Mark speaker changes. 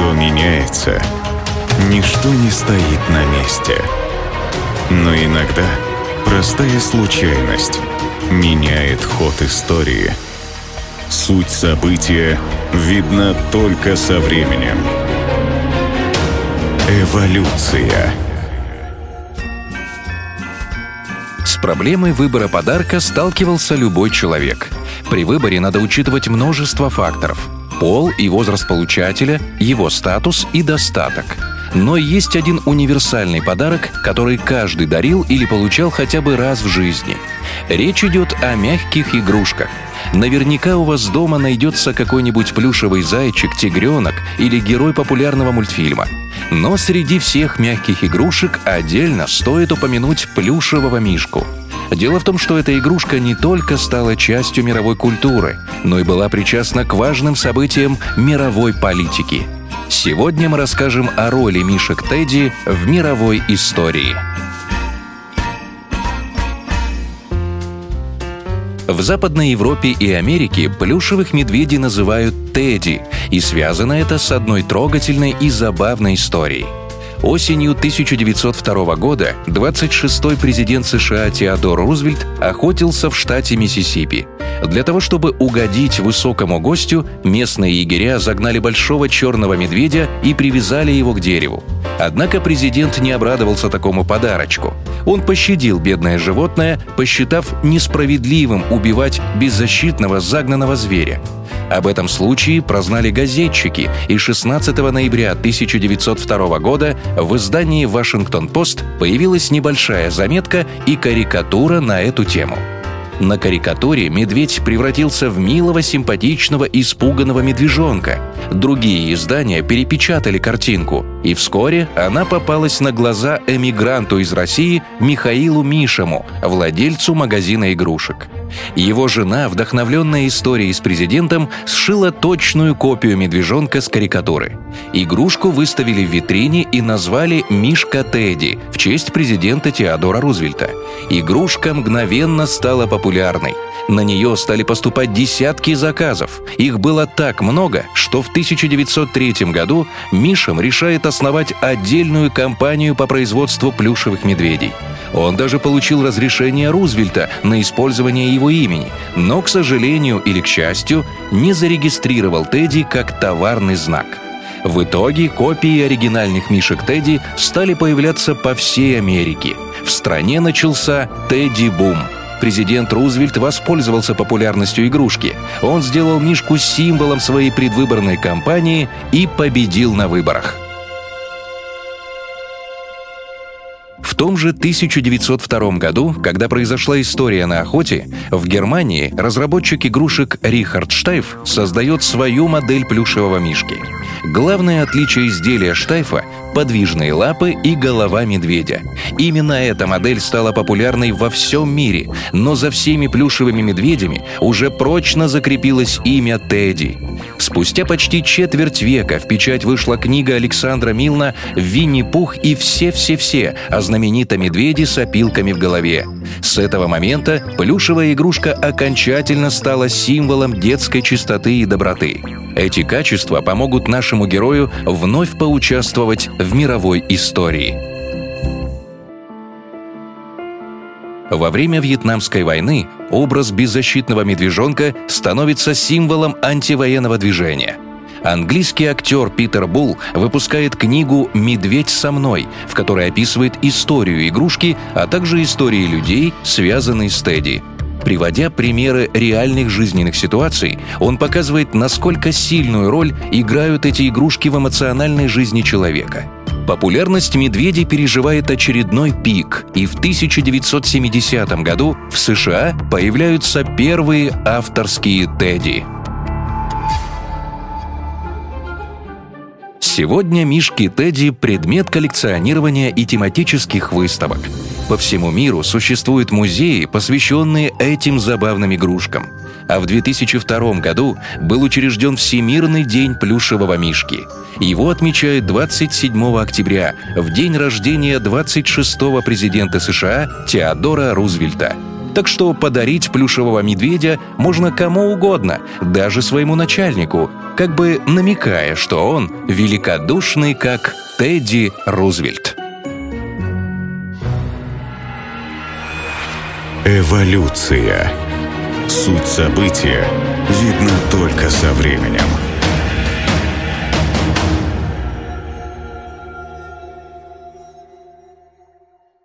Speaker 1: Все меняется. Ничто не стоит на месте. Но иногда простая случайность меняет ход истории. Суть события видна только со временем. Эволюция.
Speaker 2: С проблемой выбора подарка сталкивался любой человек. При выборе надо учитывать множество факторов. Пол и возраст получателя, его статус и достаток. Но есть один универсальный подарок, который каждый дарил или получал хотя бы раз в жизни. Речь идет о мягких игрушках. Наверняка у вас дома найдется какой-нибудь плюшевый зайчик, тигренок или герой популярного мультфильма. Но среди всех мягких игрушек отдельно стоит упомянуть плюшевого мишку – Дело в том, что эта игрушка не только стала частью мировой культуры, но и была причастна к важным событиям мировой политики. Сегодня мы расскажем о роли мишек Тедди в мировой истории. В Западной Европе и Америке плюшевых медведей называют Тедди, и связано это с одной трогательной и забавной историей – Осенью 1902 года 26-й президент США Теодор Рузвельт охотился в штате Миссисипи. Для того, чтобы угодить высокому гостю, местные егеря загнали большого черного медведя и привязали его к дереву. Однако президент не обрадовался такому подарочку. Он пощадил бедное животное, посчитав несправедливым убивать беззащитного загнанного зверя. Об этом случае прознали газетчики, и 16 ноября 1902 года в издании «Вашингтон-Пост» появилась небольшая заметка и карикатура на эту тему – на карикатуре медведь превратился в милого, симпатичного, испуганного медвежонка. Другие издания перепечатали картинку, и вскоре она попалась на глаза эмигранту из России Михаилу Мишему, владельцу магазина игрушек. Его жена, вдохновленная историей с президентом, сшила точную копию медвежонка с карикатуры. Игрушку выставили в витрине и назвали «Мишка Тедди» в честь президента Теодора Рузвельта. Игрушка мгновенно стала популярной популярной. На нее стали поступать десятки заказов. Их было так много, что в 1903 году Мишам решает основать отдельную компанию по производству плюшевых медведей. Он даже получил разрешение Рузвельта на использование его имени, но, к сожалению или к счастью, не зарегистрировал Тедди как товарный знак. В итоге копии оригинальных мишек Тедди стали появляться по всей Америке. В стране начался Тедди-бум – Президент Рузвельт воспользовался популярностью игрушки. Он сделал Мишку символом своей предвыборной кампании и победил на выборах. В том же 1902 году, когда произошла история на охоте, в Германии разработчик игрушек Рихард Штайф создает свою модель плюшевого мишки. Главное отличие изделия Штайфа – подвижные лапы и голова медведя. Именно эта модель стала популярной во всем мире, но за всеми плюшевыми медведями уже прочно закрепилось имя Тедди. Спустя почти четверть века в печать вышла книга Александра Милна «Винни-Пух и все-все-все» о знаменитом медведе с опилками в голове. С этого момента плюшевая игрушка окончательно стала символом детской чистоты и доброты. Эти качества помогут нашему герою вновь поучаствовать в мировой истории. Во время Вьетнамской войны образ беззащитного медвежонка становится символом антивоенного движения. Английский актер Питер Булл выпускает книгу «Медведь со мной», в которой описывает историю игрушки, а также истории людей, связанные с Тедди. Приводя примеры реальных жизненных ситуаций, он показывает, насколько сильную роль играют эти игрушки в эмоциональной жизни человека – Популярность медведей переживает очередной пик, и в 1970 году в США появляются первые авторские Тедди. Сегодня мишки Тедди – предмет коллекционирования и тематических выставок. По всему миру существуют музеи, посвященные этим забавным игрушкам – а в 2002 году был учрежден Всемирный день плюшевого мишки. Его отмечают 27 октября, в день рождения 26-го президента США Теодора Рузвельта. Так что подарить плюшевого медведя можно кому угодно, даже своему начальнику, как бы намекая, что он великодушный, как Тедди Рузвельт.
Speaker 1: Эволюция. Суть события видна только со временем.